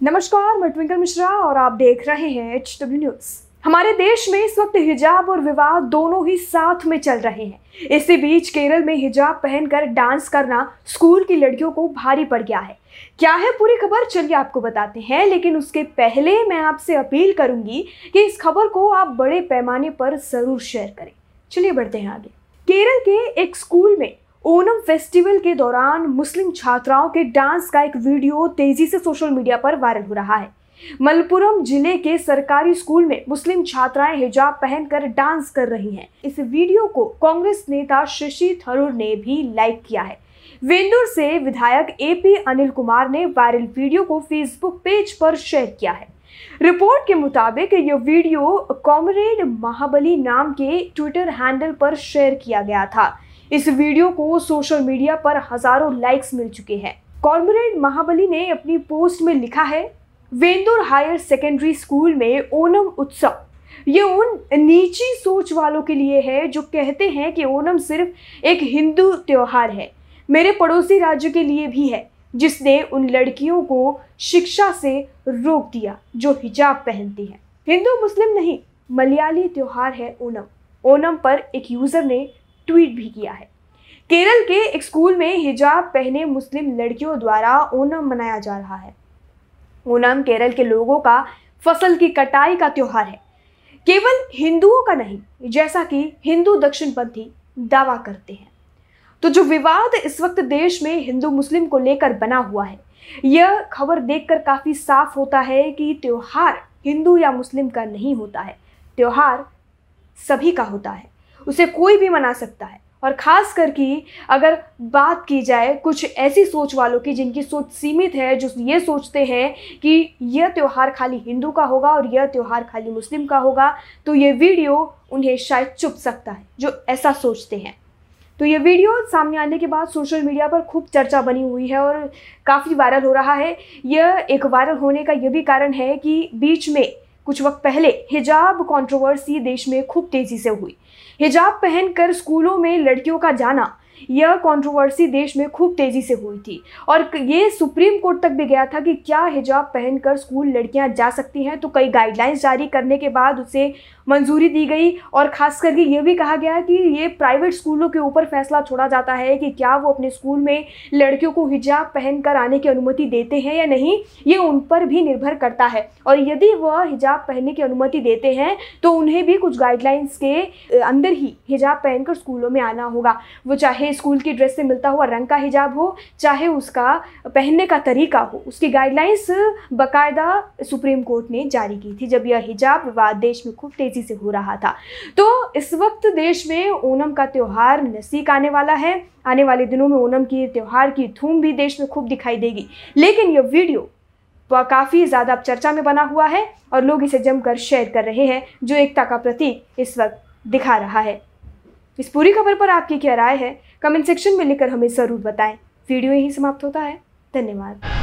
नमस्कार, मैं ट्विंकल मिश्रा और आप देख रहे हैं एच डब्ल्यू न्यूज़ हमारे देश में इस वक्त हिजाब और विवाह दोनों ही साथ में चल रहे हैं। इसी बीच केरल में हिजाब पहनकर डांस करना स्कूल की लड़कियों को भारी पड़ गया है। क्या है पूरी खबर? चलिए आपको बताते हैं, लेकिन उसके पहले मैं आपसे अपील करूँगी कि इस खबर को आप बड़े पैमाने पर ज़रूर शेयर करें। चलिए बढ़ते हैं आगे। केरल के एक स्कूल में ओनम फेस्टिवल के दौरान मुस्लिम छात्राओं के डांस का एक वीडियो तेज़ी से सोशल मीडिया पर वायरल हो रहा है। मलपुरम ज़िले के सरकारी स्कूल में मुस्लिम छात्राएँ हिजाब पहनकर डांस कर रही हैं। इस वीडियो को कांग्रेस नेता शशि थरूर ने भी लाइक किया है। वेंदुर से विधायक एपी अनिल कुमार ने वायरल वीडियो को फेसबुक पेज पर शेयर किया है। रिपोर्ट के मुताबिक यह वीडियो कॉमरेड महाबली नाम के ट्विटर हैंडल पर शेयर किया गया था। इस वीडियो को सोशल मीडिया पर हज़ारों लाइक्स मिल चुके हैं। कॉर्पोरेट महाबली ने अपनी पोस्ट में लिखा है, वेंदुर हायर सेकेंडरी स्कूल में ओनम उत्सव। ये उन नीची सोच वालों के लिए है जो कहते हैं कि ओनम सिर्फ़ एक हिंदू त्योहार है, मेरे पड़ोसी राज्य के लिए भी है, जिसने उन लड़कियों को शिक्षा से रोक दिया, जो हिजाब पहनती हैं। हिंदू, मुस्लिम नहीं, मलयाली त्योहार है ओनम ओनम पर एक यूज़र ने ट्वीट भी किया है। केरल के एक स्कूल में हिजाब पहने मुस्लिम लड़कियों द्वारा ओनम मनाया जा रहा है। ओनम केरल के लोगों का फ़सल की कटाई का त्योहार है। केवल हिंदुओं का नहीं, जैसा कि हिंदू दक्षिणपंथी दावा करते हैं। तो जो विवाद इस वक्त देश में हिंदू मुस्लिम को लेकर बना हुआ है, यह खबर देखकर काफ़ी साफ़ होता है कि त्यौहार हिंदू या मुस्लिम का नहीं होता है। त्यौहार सभी का होता है, उसे कोई भी मना सकता है। और ख़ास कर अगर बात की जाए कुछ ऐसी सोच वालों की जिनकी सोच सीमित है, जो ये सोचते हैं कि यह त्यौहार खाली हिंदू का होगा और यह त्यौहार खाली मुस्लिम का होगा तो ये वीडियो उन्हें शायद चुप सकता है, जो ऐसा सोचते हैं। तो ये वीडियो सामने आने के बाद सोशल मीडिया पर खूब चर्चा बनी हुई है और काफ़ी वायरल हो रहा है। यह एक वायरल होने का यह भी कारण है कि बीच में कुछ वक्त पहले हिजाब कंट्रोवर्सी देश में खूब तेज़ी से हुई। हिजाब पहनकर स्कूलों में लड़कियों का जाना यह कंट्रोवर्सी देश में खूब तेज़ी से हुई थी। और ये सुप्रीम कोर्ट तक भी गया था कि क्या हिजाब पहनकर स्कूल लड़कियाँ जा सकती हैं तो कई गाइडलाइंस जारी करने के बाद उसे मंजूरी दी गई। और ख़ास करके ये भी कहा गया कि ये प्राइवेट स्कूलों के ऊपर फैसला छोड़ा जाता है कि क्या वो अपने स्कूल में लड़कियों को हिजाब पहनकर आने की अनुमति देते हैं या नहीं, ये उन पर भी निर्भर करता है। और यदि वह हिजाब पहनने की अनुमति देते हैं तो उन्हें भी कुछ गाइडलाइंस के अंदर ही हिजाब पहनकर स्कूलों में आना होगा। वो स्कूल की ड्रेस से मिलता हुआ रंग का हिजाब हो, चाहे उसका पहनने का तरीका हो, उसकी गाइडलाइंस बाकायदा सुप्रीम कोर्ट ने जारी की थी जब यह हिजाब विवाद देश में खूब तेज़ी से हो रहा था। तो इस वक्त देश में ओनम का त्यौहार नज़दीक आने वाला है। आने वाले दिनों में ओनम की त्यौहार की धूम भी देश में खूब दिखाई देगी। लेकिन यह वीडियो काफ़ी ज़्यादा अब चर्चा में बना हुआ है और लोग इसे जमकर शेयर कर रहे हैं, जो एकता का प्रतीक इस वक्त दिखा रहा है। इस पूरी खबर पर आपकी क्या राय है? कमेंट सेक्शन में लिखकर हमें ज़रूर बताएँ। वीडियो यहीं समाप्त होता है। धन्यवाद।